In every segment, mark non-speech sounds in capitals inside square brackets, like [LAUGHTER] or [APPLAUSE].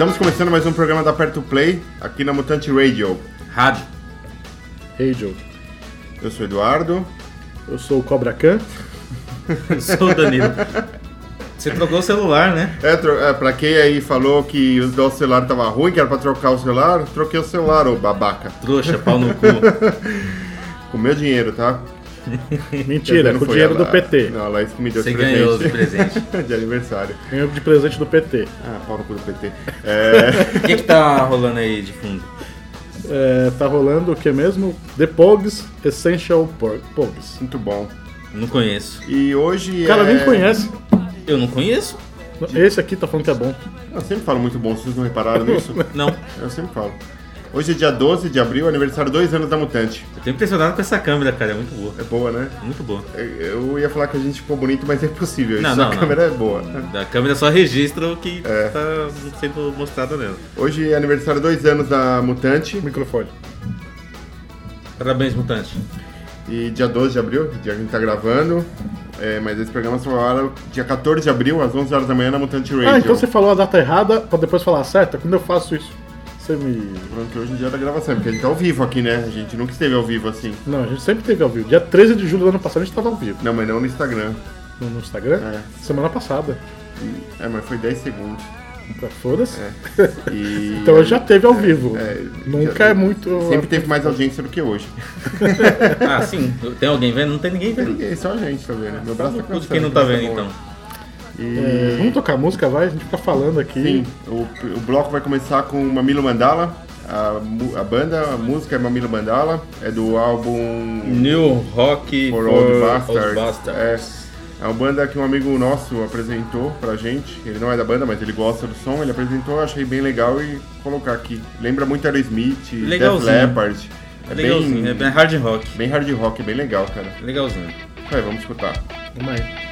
Estamos começando mais um programa da Perto Play, aqui na Mutante Radio. Rádio. Joe, Eu sou o Eduardo. eu sou o Cobra Khan. Eu sou o Danilo. Você trocou o celular, né? É, tro- é, pra quem aí falou que o nosso celular tava ruim, que era pra trocar o celular, troquei o celular, ô babaca. Trouxa, pau no cu. [LAUGHS] Com meu dinheiro, tá? [LAUGHS] Mentira, Não com o foi dinheiro ela. do PT. Não, a Laís que me deu Você de ganhou de presente. presente. [LAUGHS] de aniversário. Ganhou de presente do PT. Ah, pau no cu do PT. É, O que que tá rolando aí de fundo? É, tá rolando o que mesmo? The Pogs Essential Pogs. muito bom. Não conheço. E hoje O cara é... nem conhece. Eu não conheço? Esse aqui tá falando que é bom. Eu sempre falo muito bom, vocês não repararam nisso? Não. Eu sempre falo. Hoje é dia 12 de abril, aniversário dois anos da Mutante. Eu tô impressionado com essa câmera, cara. É muito boa. É boa, né? Muito boa. Eu ia falar que a gente ficou bonito, mas é impossível. Não, Isso, não, a não. câmera é boa. A câmera só registra o que É. tá sendo mostrado nela. Hoje é aniversário dois anos da Mutante. Microfone. Parabéns, mutante. E dia 12 de abril, dia que a gente tá gravando. É, mas esse programa só ar dia 14 de abril, às 11 horas da manhã, na Mutante Radio. Ah, então você falou a data errada pra depois falar a certa? Quando eu faço isso, você me. Falando que hoje em dia é da gravação, porque a gente tá ao vivo aqui, né? A gente nunca esteve ao vivo assim. Não, a gente sempre teve ao vivo. Dia 13 de julho do ano passado a gente tava ao vivo. Não, mas não no Instagram. No, no Instagram? É. Semana passada. E- É, mas foi 10 segundos. Foda-se. [LAUGHS] E... Então já teve ao vivo. É, Nunca já- é muito. Sempre teve mais audiência do que hoje. [LAUGHS] Ah, sim. Tem alguém vendo? Não tem ninguém Tem vendo. ninguém, só a gente tá vendo. Meu braço tá Tudo quem não tá vendo, então. E... É, vamos tocar música, vai? A gente fica falando aqui. Sim, o, o bloco vai começar com Mamilo Mandala. A, a banda, a música é Mamilo Mandala, é do álbum New Rock For for Old Bastards. Old Bastards. É, é uma banda que um amigo nosso apresentou pra gente. Ele não é da banda, mas ele gosta do som. Ele apresentou, eu achei bem legal e colocar aqui. Lembra muito Aerosmith, Def. Leppard. É legalzinho, é bem hard rock. bem hard rock, bem legal, cara. Legalzinho. Vai, vamos escutar. Vamos aí.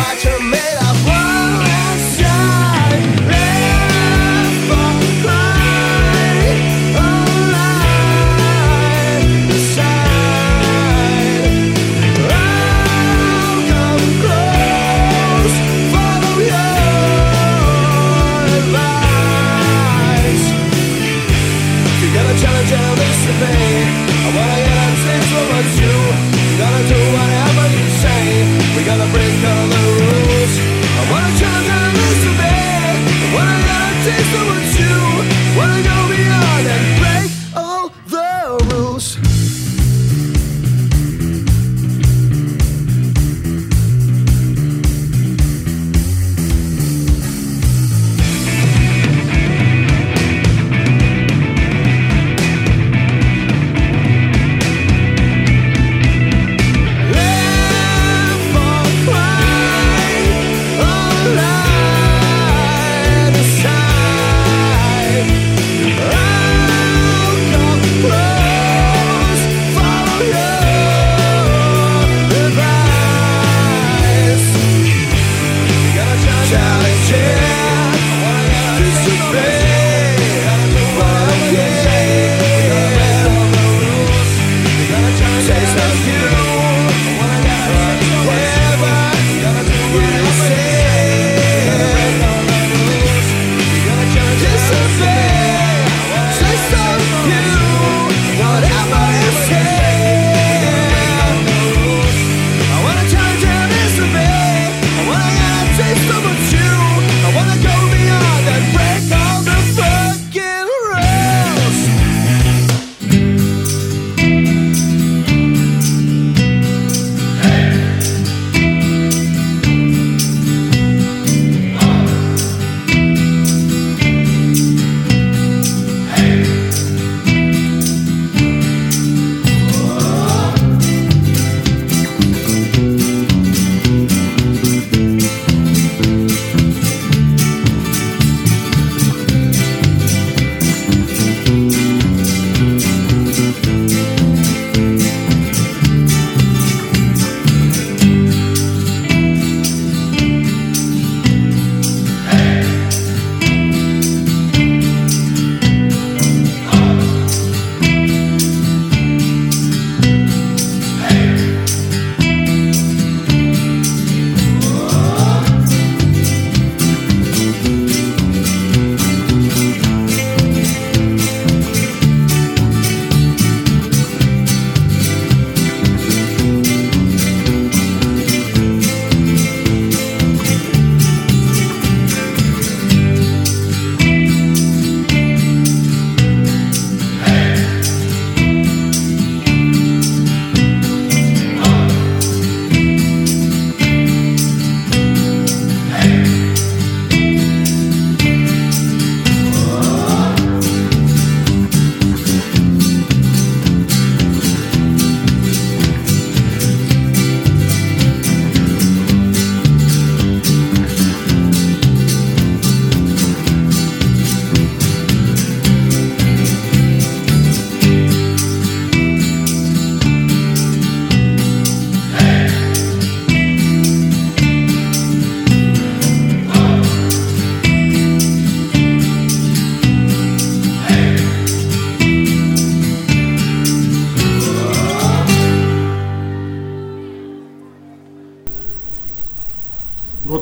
Show me what you're made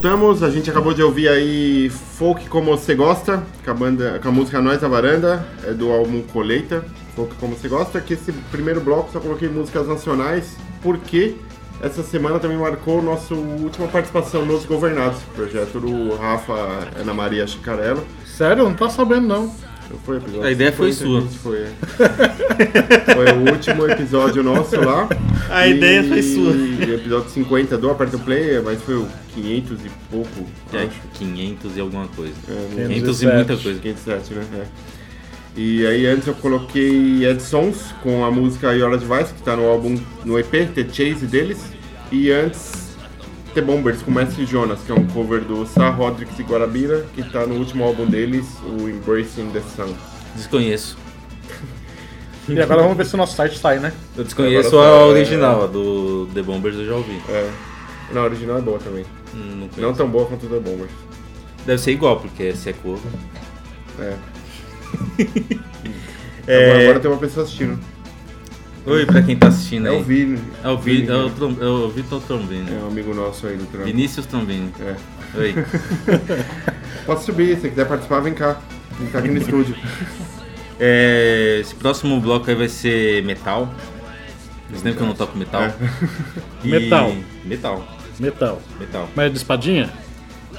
voltamos. A gente acabou de ouvir aí Folk Como Você Gosta, com a, banda, com a música Nós da Varanda, é do álbum Colheita. Folk Como Você Gosta, que esse primeiro bloco só coloquei músicas nacionais, porque essa semana também marcou nossa última participação nos Governados, projeto do Rafa Ana Maria Chicarello. Sério? Não tá sabendo, não. Foi o episódio A ideia foi 50, sua. Foi. Foi o último episódio nosso lá. A ideia foi sua. E episódio 50 do Aperta o Play, mas foi o 500 e pouco, É, acho. 500 e alguma coisa. É, 500 e muita coisa. 507, né? É. E aí antes eu coloquei Ed Sons com a música Your Advice, que tá no álbum, no EP, The Chase deles. E antes The Bombers com Mestre Jonas, que é um cover do Sar Rodrigues e Guarabira, que tá no último álbum deles, o Embracing the Sun. Desconheço. [LAUGHS] E agora vamos ver se o nosso site sai, né? Eu desconheço Agora a tá, original, a do The Bombers eu já ouvi. É. Não, a original é boa também. Hum, Não Não tão boa quanto o The Bombers. Deve ser igual, porque se é cover. É. É. [LAUGHS] Agora, agora tem uma pessoa assistindo. Oi, pra quem tá assistindo É aí. o Vini. É o, Vi, é o, Trom, é o Vitor Trombini. É um amigo nosso aí do trampo. Vinícius Trombini. É. Oi. [LAUGHS] Pode subir, se quiser participar, vem cá. Vem cá aqui no estúdio. É, esse próximo bloco aí vai ser metal. Faz tempo que eu não toco metal. É. E- Metal. Metal. Metal. Metal. Mas é de espadinha?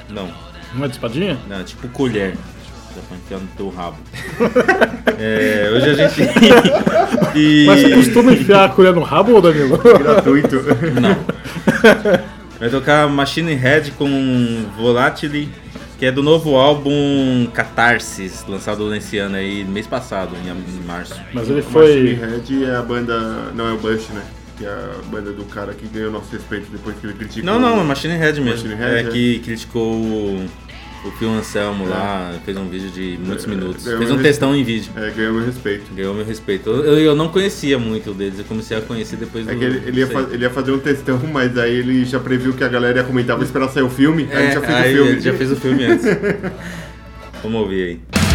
Não, Não é de espadinha? não, tipo colher. Já pra enfiar no teu rabo. [LAUGHS] É, hoje a gente. [LAUGHS] e... Mas você costuma enfiar a colher no rabo, ô Danilo? [LAUGHS] Gratuito. Não. Vai tocar Machine Head com Volatile, que é do novo álbum Catarsis, lançado nesse ano aí, mês passado, em março. Mas ele Machine foi. Head é a banda. Não, é o Bush, né? Que é a banda do cara que ganhou nosso respeito depois que ele criticou. Não, não, é Machine Head mesmo. Machine Head, é, é. que criticou o, o Phil Anselmo lá, fez um vídeo de muitos É, minutos. ganhou Fez um textão em vídeo. É, ganhou meu respeito. Ganhou meu respeito. Eu, eu não conhecia muito deles, eu comecei a conhecer depois do. É que ele, ele, ia ele ia fazer um textão, [LAUGHS] mas aí ele já previu que a galera ia comentar, vou esperar sair o filme. aí ele já fez É, o filme. já fez o filme antes. [LAUGHS] Vamos ouvir aí.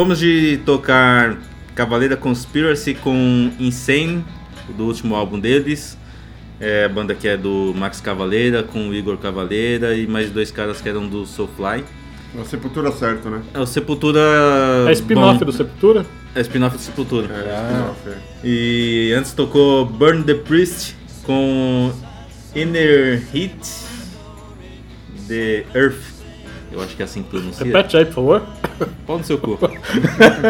Acabamos de tocar Cavaleira Conspiracy com Insane, do último álbum deles. É a banda que é do Max Cavaleira, com o Igor Cavaleira e mais dois caras que eram do Soulfly. Uma sepultura certo, né? É o Sepultura. É spin-off do Sepultura? É spin-off do Sepultura. É, spin-off, é. E antes tocou Burn the Priest com Inner Heat The Earth. Eu acho que é assim que pronuncia. Repete aí, por favor. Pau no seu cu.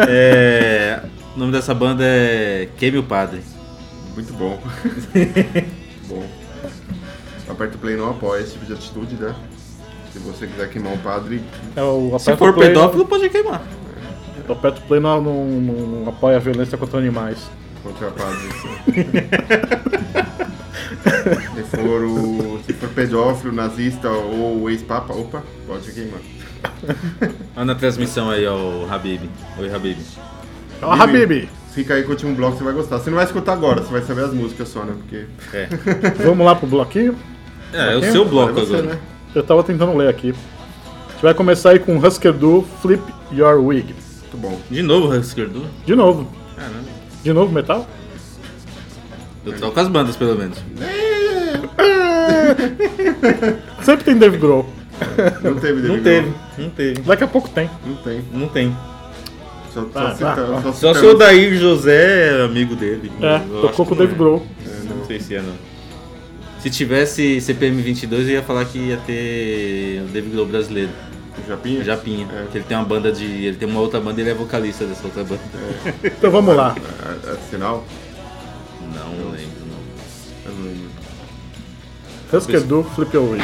É, o nome dessa banda é Queime o Padre. Muito bom. [LAUGHS] Bom. Aperta o play não apoia esse tipo de atitude, né? Se você quiser queimar um padre, É o Se for play, pedófilo, pode queimar. O aperta o play não, não, não apoia a violência contra animais. contra a padre. [LAUGHS] se, for o, se for pedófilo, nazista ou ex-papa, opa, pode queimar. Olha na transmissão aí, ó, o Habib. Oi, Habib. Ó, Habib, Fica aí com o último bloco, você vai gostar. Você não vai escutar agora, você vai saber as músicas só, né? Porque. É, [LAUGHS] vamos lá pro bloquinho? é, é o seu bloco é você, agora. né? Eu tava tentando ler aqui. A gente vai começar aí com Husker Du Flip Your Wig. Muito bom. De novo, Husker Du? De novo. Caramba. De novo metal? Eu toco as bandas, pelo menos. [LAUGHS] Sempre tem Dave Grohl. Não teve Não David teve, não teve. Daqui a pouco tem. Não tem. Não tem. Só, só, Ah, cita, ah, só, Só citamos. se o Dair José é amigo dele. É, Eu acho tocou com que o não Dave é. Grohl. É, Não sei se é, não. Se tivesse CPM 22, eu ia falar que ia ter o David Grohl brasileiro. O Japinha? O Japinha. É. Porque ele tem uma banda de. Ele tem uma outra banda e ele é vocalista dessa outra banda. [LAUGHS] Então vamos lá. A- a- Sinal? Não, não lembro, não. Eu não lembro. Husker Du Flip Your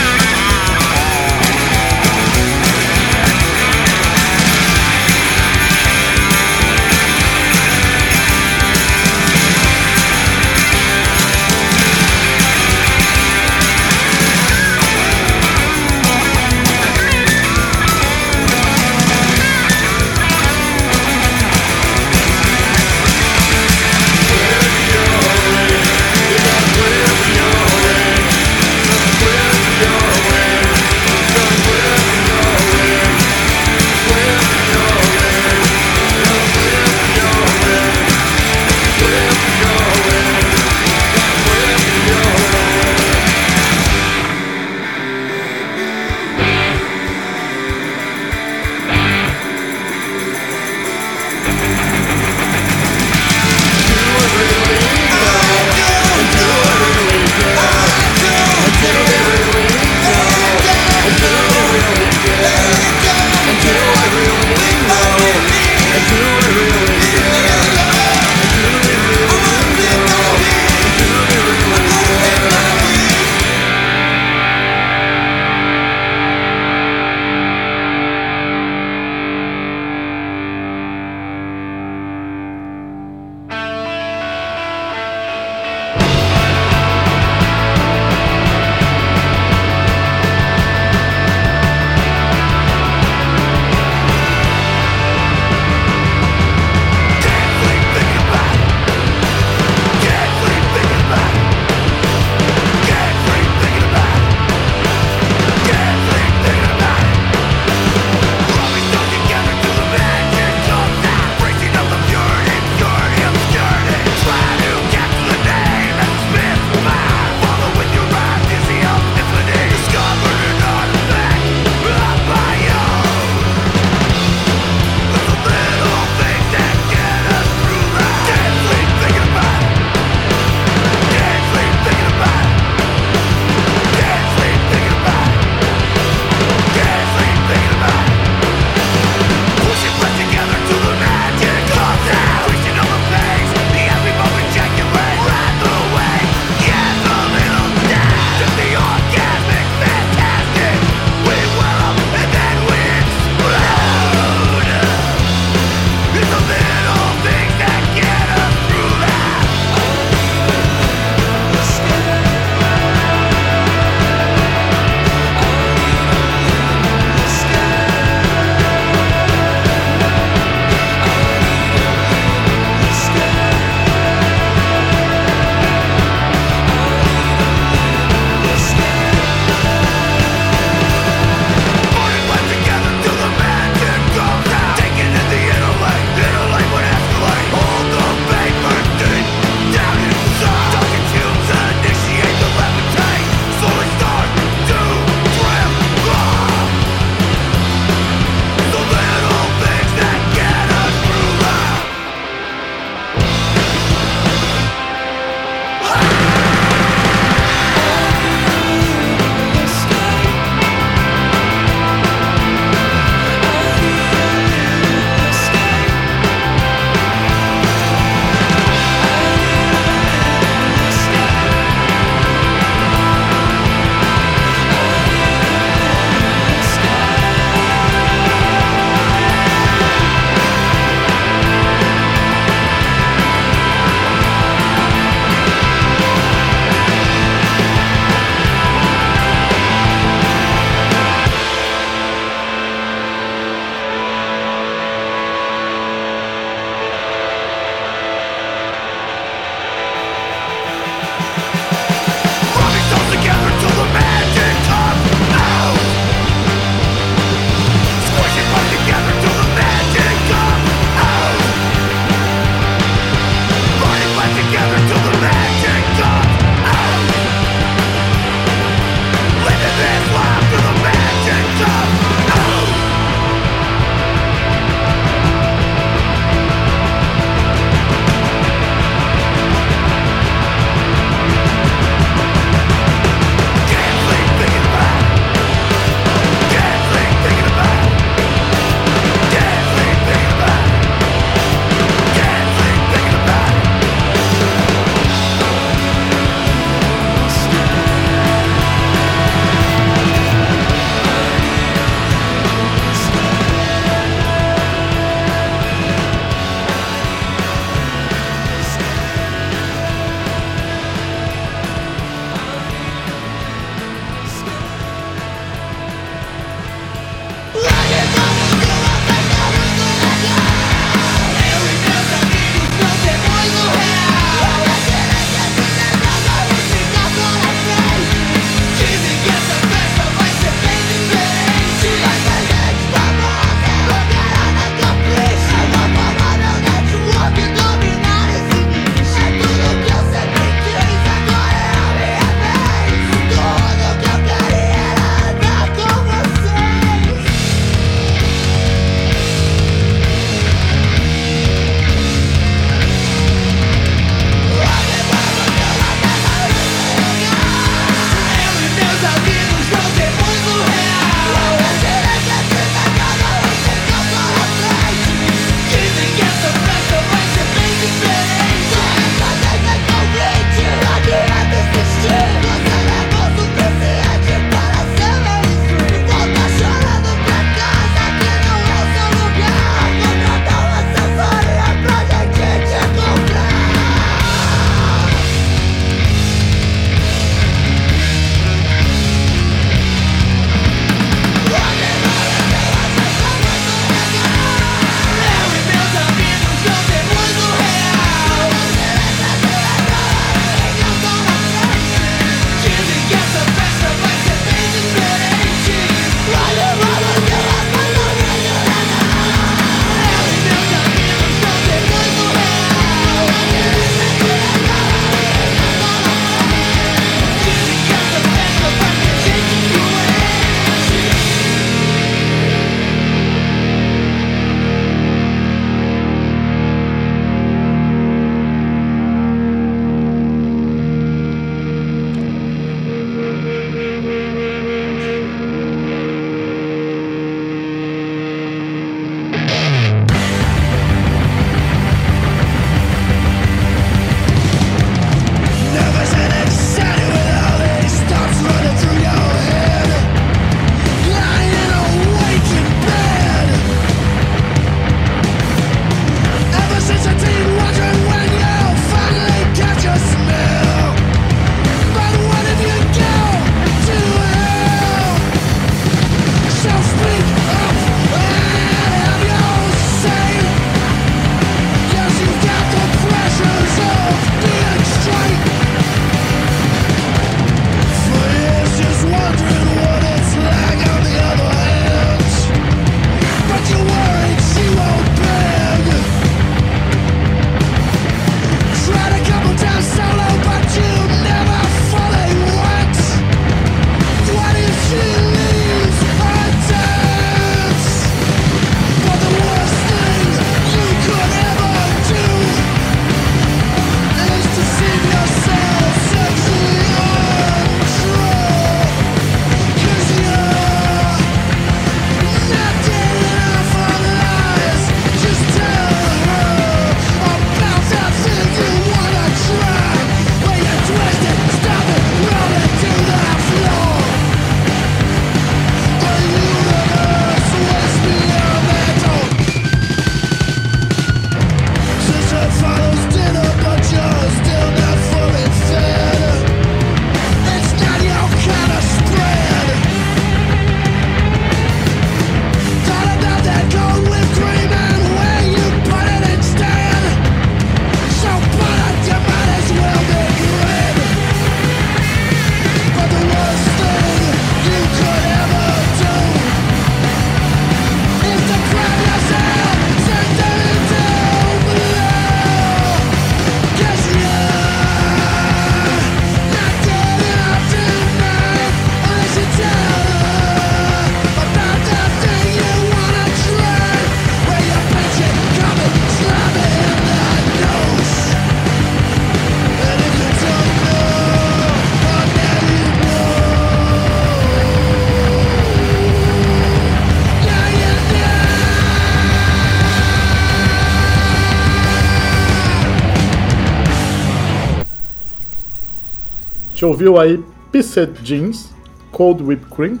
ouviu aí Pissed Jeans, Cold Whipped Cream.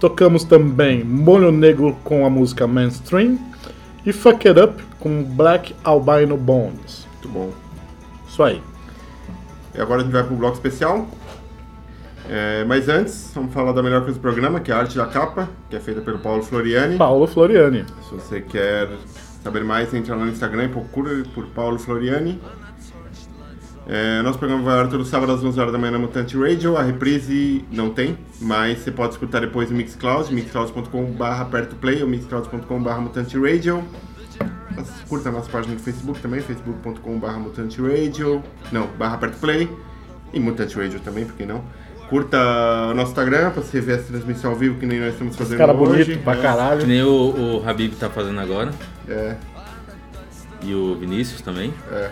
Tocamos também Molho Negro com a música Mainstream. E Fuck It Up com Black Albino Bones. Muito bom. Isso aí. E agora a gente vai pro bloco especial. É, mas antes, vamos falar da melhor coisa do programa, que é a arte da capa, que é feita pelo Paulo Floriani. Paulo Floriani. Se você quer saber mais, entra lá no Instagram e procura por Paulo Floriani. É, nosso programa vai ao ar todo sábado às 11 horas da manhã na Mutante Radio. A reprise não tem, mas você pode escutar depois no Mixcloud, mixcloud.com.br aperto play ou mixcloud.com.br Mutante Radio. Curta a nossa página no Facebook também, facebook.com.br Mutante Radio. Não, barra aperto play. E Mutante Radio também, por que não? Curta o nosso Instagram pra você ver essa transmissão ao vivo que nem nós estamos fazendo Cara hoje. bonito pra É, Que caralho. nem o, o Habib tá fazendo agora. É, E o Vinícius também. é.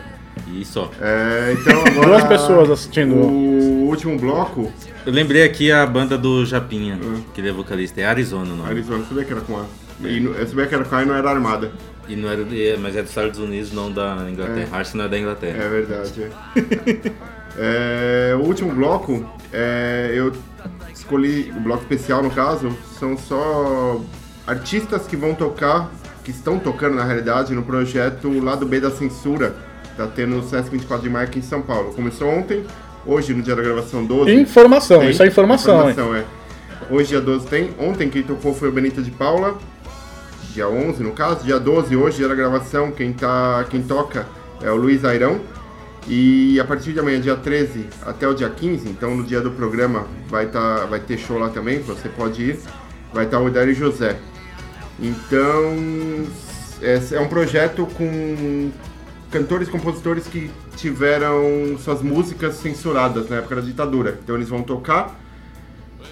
E só. É, então [LAUGHS] agora. Duas pessoas assistindo. O último bloco, Eu lembrei aqui a banda do Japinha, que ele é vocalista. É Arizona o nome. Arizona, eu sabia que era com A. E no- eu sabia que era com A e não era armada. E não era, é, mas é dos Estados Unidos, não da Inglaterra. Arce não é da Inglaterra. É verdade. É. [LAUGHS] É, o último bloco, é, eu escolhi, o bloco especial no caso, são só artistas que vão tocar, que estão tocando na realidade no projeto Lado B da Censura, tá tendo no Sesc 24 de maio aqui em São Paulo. Começou ontem, hoje no dia da gravação 12. Informação, Tem isso é informação, hein? é. Hoje, dia 12, tem. Ontem, quem tocou foi o Benito de Paula. Dia 11, no caso. Dia 12, hoje, dia da gravação, quem, tá, quem toca é o Luiz Airão. E a partir de amanhã, dia 13, até o dia 15, então no dia do programa, vai, tá, vai ter show lá também, você pode ir. Vai estar o Dário José. Então, é, é um projeto com cantores e compositores que tiveram suas músicas censuradas na época da ditadura. Então eles vão tocar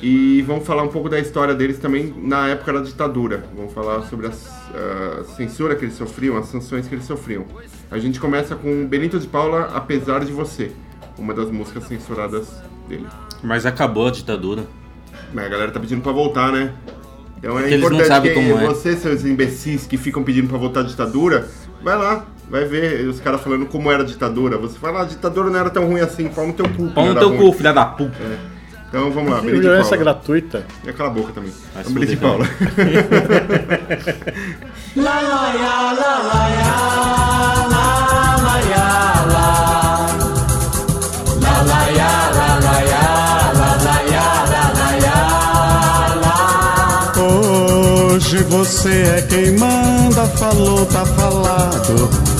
e vão falar um pouco da história deles também na época da ditadura. Vão falar sobre a, a censura que eles sofriam, as sanções que eles sofriam. A gente começa com Benito de Paula, Apesar de Você, uma das músicas censuradas dele. Mas acabou a ditadura. Mas a galera tá pedindo pra voltar, né? Então é Porque não importante que é. você, seus imbecis que ficam pedindo pra voltar à ditadura, vai lá, vai ver os caras falando como era a ditadura. Você fala, ah, a ditadura não era tão ruim assim, pau no teu cu. Pau no teu ruim. cu, filha da puta. Então vamos lá, Que Benito de violência Paula. gratuita. E cala a boca também. Vai Vamos, Benito de se fuder, Paula. Hoje você é quem manda, falou, tá falado.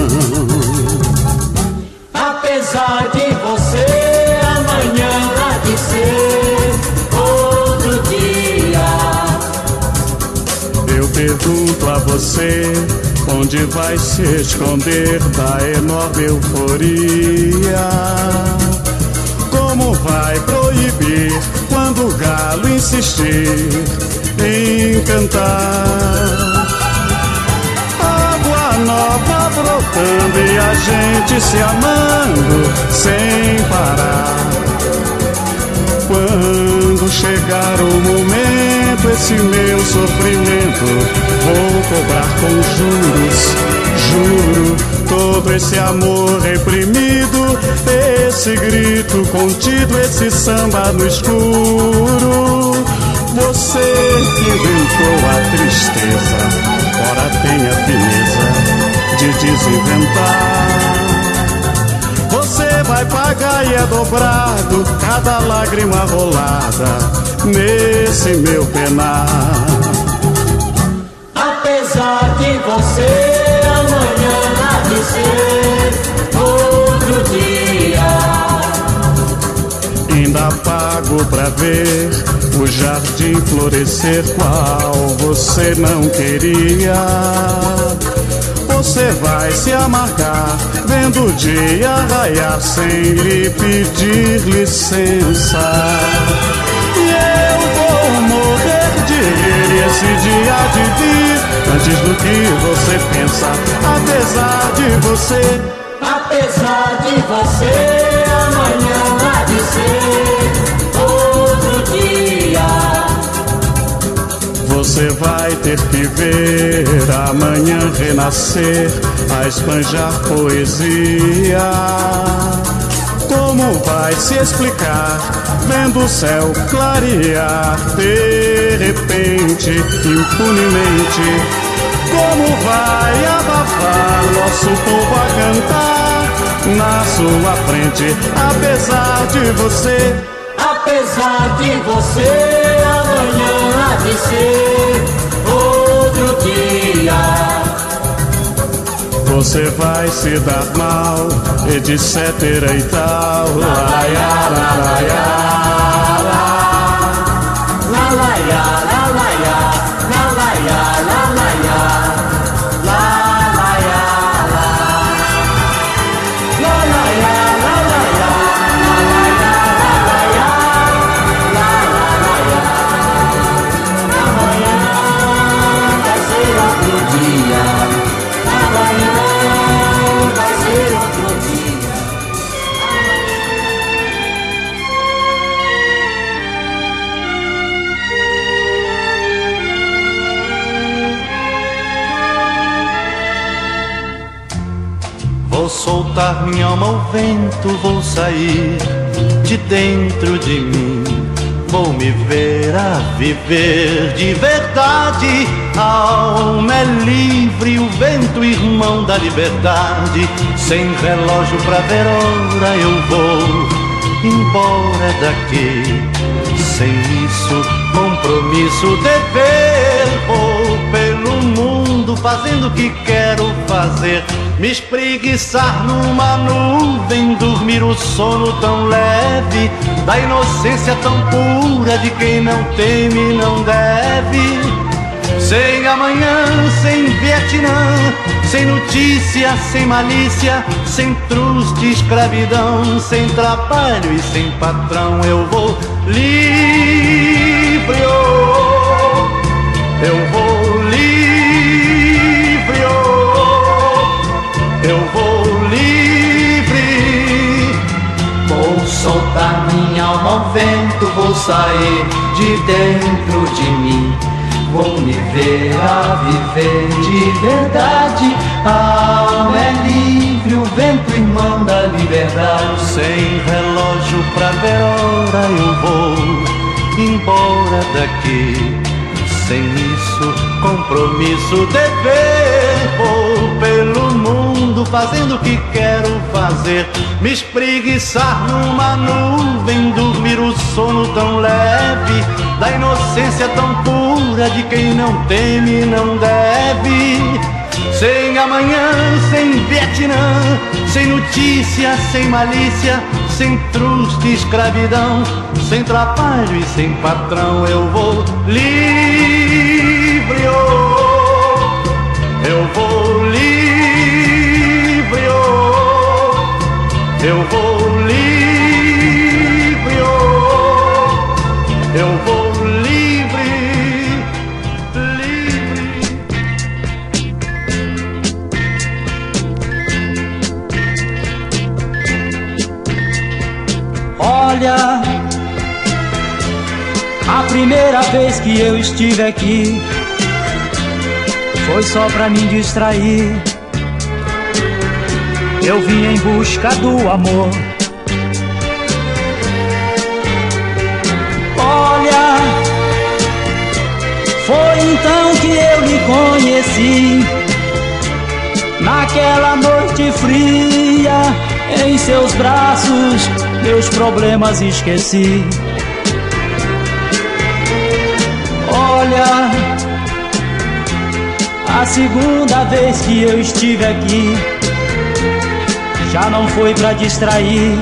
Pergunto a você, onde vai se esconder da enorme euforia? Como vai proibir quando o galo insistir em cantar? Água nova brotando e a gente se amando sem parar. Quando chegar o momento, esse meu sofrimento, vou cobrar com juros, juro, todo esse amor reprimido, esse grito contido, esse samba no escuro. Você que inventou a tristeza, ora tem a fineza de desinventar. Vai pagar e é dobrado cada lágrima rolada nesse meu penar. Apesar de você, amanhã ser outro dia. Ainda pago pra ver o jardim florescer qual você não queria você vai se amargar, vendo o dia raiar sem lhe pedir licença. E eu vou morrer de rir esse dia de vir, antes do que você pensa, apesar de você. Apesar de você, amanhã há de ser. Você vai ter que ver amanhã renascer, a esbanjar poesia. Como vai se explicar, vendo o céu clarear de repente, impunemente? Como vai abafar nosso povo a cantar na sua frente, apesar de você? Apesar de você, amanhã há de ser outro dia. Você vai se dar mal, etc e tal. Lá, lá, lá, lá, viver de verdade. A alma é livre, o vento, irmão da liberdade. Sem relógio pra ver hora, eu vou embora daqui. Sem isso, compromisso, dever. Vou pelo mundo fazendo o que quero fazer. Me espreguiçar numa nuvem, dormir o sono tão leve, da inocência tão pura de quem não teme, não deve. Sem amanhã, sem Vietnã, sem notícia, sem malícia, sem truz de escravidão, sem trabalho e sem patrão, eu vou livre. oh, eu vou livre. oh, eu vou ao vento, vou sair de dentro de mim. Vou me ver a viver de verdade. A alma é livre, o vento irmão da liberdade. Sem relógio pra ver hora eu vou embora daqui. Sem isso, compromisso, dever. Vou pelo mundo fazendo o que quero fazer. Me espreguiçar numa nuvem, dormir o sono tão leve. Da inocência tão pura de quem não teme, não deve. Sem amanhã, sem Vietnã, sem notícia, sem malícia, sem truz de escravidão, sem trabalho e sem patrão, eu vou livre. oh, eu vou eu vou livre. oh, eu vou livre. Livre. Olha, a primeira vez que eu estive aqui foi só pra me distrair. Eu vim em busca do amor. Olha, foi então que eu lhe conheci. Naquela noite fria, em seus braços, meus problemas esqueci. Olha, a segunda vez que eu estive aqui, já não foi pra distrair.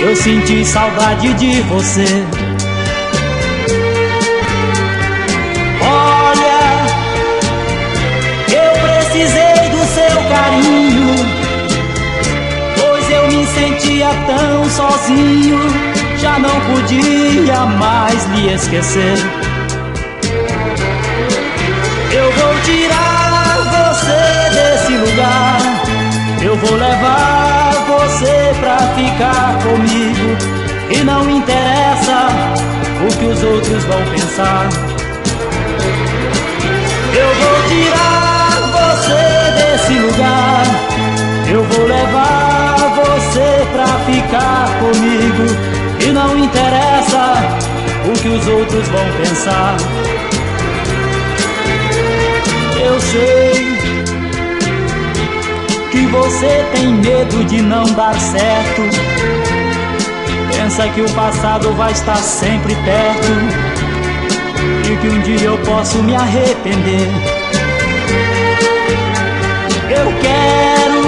Eu senti saudade de você. Olha, eu precisei do seu carinho, pois eu me sentia tão sozinho, já não podia mais me esquecer. Eu vou tirar Eu vou levar você pra ficar comigo. E não interessa o que os outros vão pensar. Eu vou tirar você desse lugar. Eu vou levar você pra ficar comigo. E não interessa o que os outros vão pensar. Eu sei você tem medo de não dar certo. Pensa que o passado vai estar sempre perto e que um dia eu posso me arrepender. Eu quero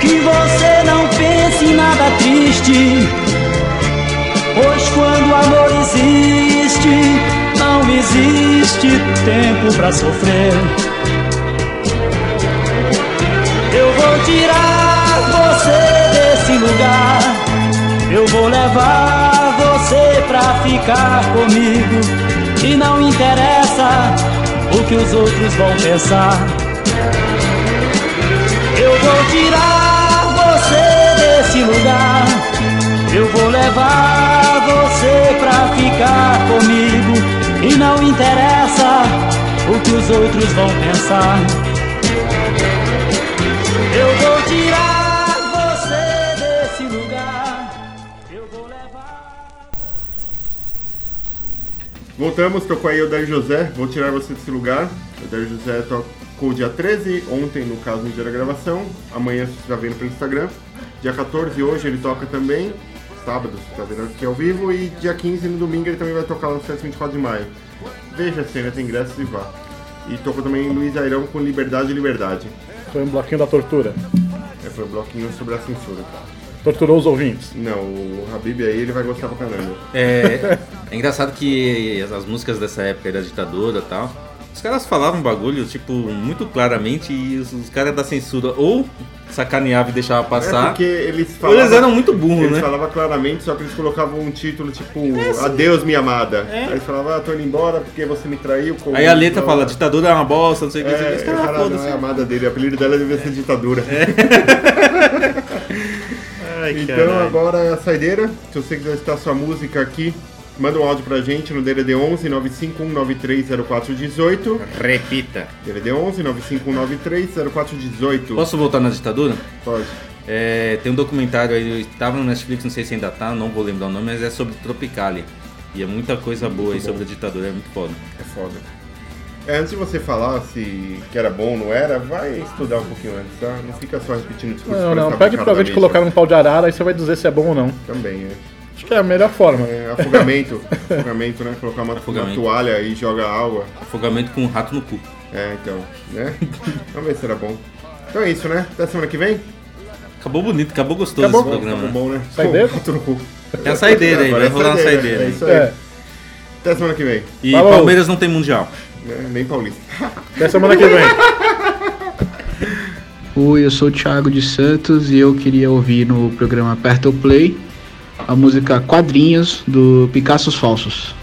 que você não pense em nada triste, pois quando o amor existe, não existe tempo pra sofrer. Tirar você desse lugar. Eu vou levar você pra ficar comigo. E não interessa o que os outros vão pensar. Eu vou tirar você desse lugar. Eu vou levar você pra ficar comigo. E não interessa o que os outros vão pensar. Voltamos, tocou aí o Dair José, vou tirar você desse lugar. O Dair José tocou dia 13, ontem no caso no dia da gravação, amanhã você está vendo pelo Instagram. Dia 14 hoje ele toca também, sábado você está vendo aqui ao vivo, e dia 15 no domingo ele também vai tocar lá no Festa 24 de maio. Veja a cena, tem ingressos e vá. E tocou também Luiz Airão com Liberdade e Liberdade. Foi um bloquinho da tortura. É, foi um bloquinho sobre a censura. Torturou os ouvintes. Não, o Habib aí ele vai gostar pra caramba. É, é engraçado que as, as músicas dessa época da ditadura e tal, os caras falavam bagulho, tipo, muito claramente e os, os caras da censura ou sacaneavam e deixavam É passar, porque eles ou falavam... eles eram muito burros, Eles né? falavam claramente, só que eles colocavam um título tipo Adeus, minha amada. Aí eles falavam, ah, tô indo embora porque você me traiu. Aí a letra fala, ditadura é uma bosta, não sei o É, que. Os ele caras, fala, não foda-se. é amada dele, o apelido dela devia ser ditadura. [LAUGHS] Ai, Então caralho. agora é a saideira. Se você quiser estar sua música aqui, manda um áudio pra gente no DDD 11 951930418. Repita. DDD 11 951930418. Posso voltar na ditadura? Pode. É, tem um documentário aí, tava no Netflix, não sei se ainda tá, não vou lembrar o nome, mas é sobre Tropicali. E é muita coisa boa aí bom. sobre a ditadura, é muito foda. É foda. É, antes de você falar se que era bom ou não era, vai estudar um pouquinho antes, tá? Não fica só repetindo discurso. Não, não, pré-fabricado pegue pra ver de colocar num pau de arara aí você vai dizer se é bom ou não. Também, é. Que é a melhor forma. É, afogamento. [LAUGHS] afogamento, né? Colocar uma, uma toalha e joga água. Afogamento com um rato no cu. É, então, né? Vamos ver se era bom. Então é isso, né? Até semana que vem? Acabou bonito, acabou gostoso Acabou? esse programa. Acabou bom, né? Saideira? Pô, no cu. Tem a saideira aí, vai é rolar uma saideira. É isso aí. É. Até semana que vem. E Falou. Palmeiras não tem mundial. É, nem paulista. Até semana que vem. [LAUGHS] Oi, eu sou o Thiago de Santos e eu queria ouvir no programa Aperta o Play a música Quadrinhos do Picassos Falsos.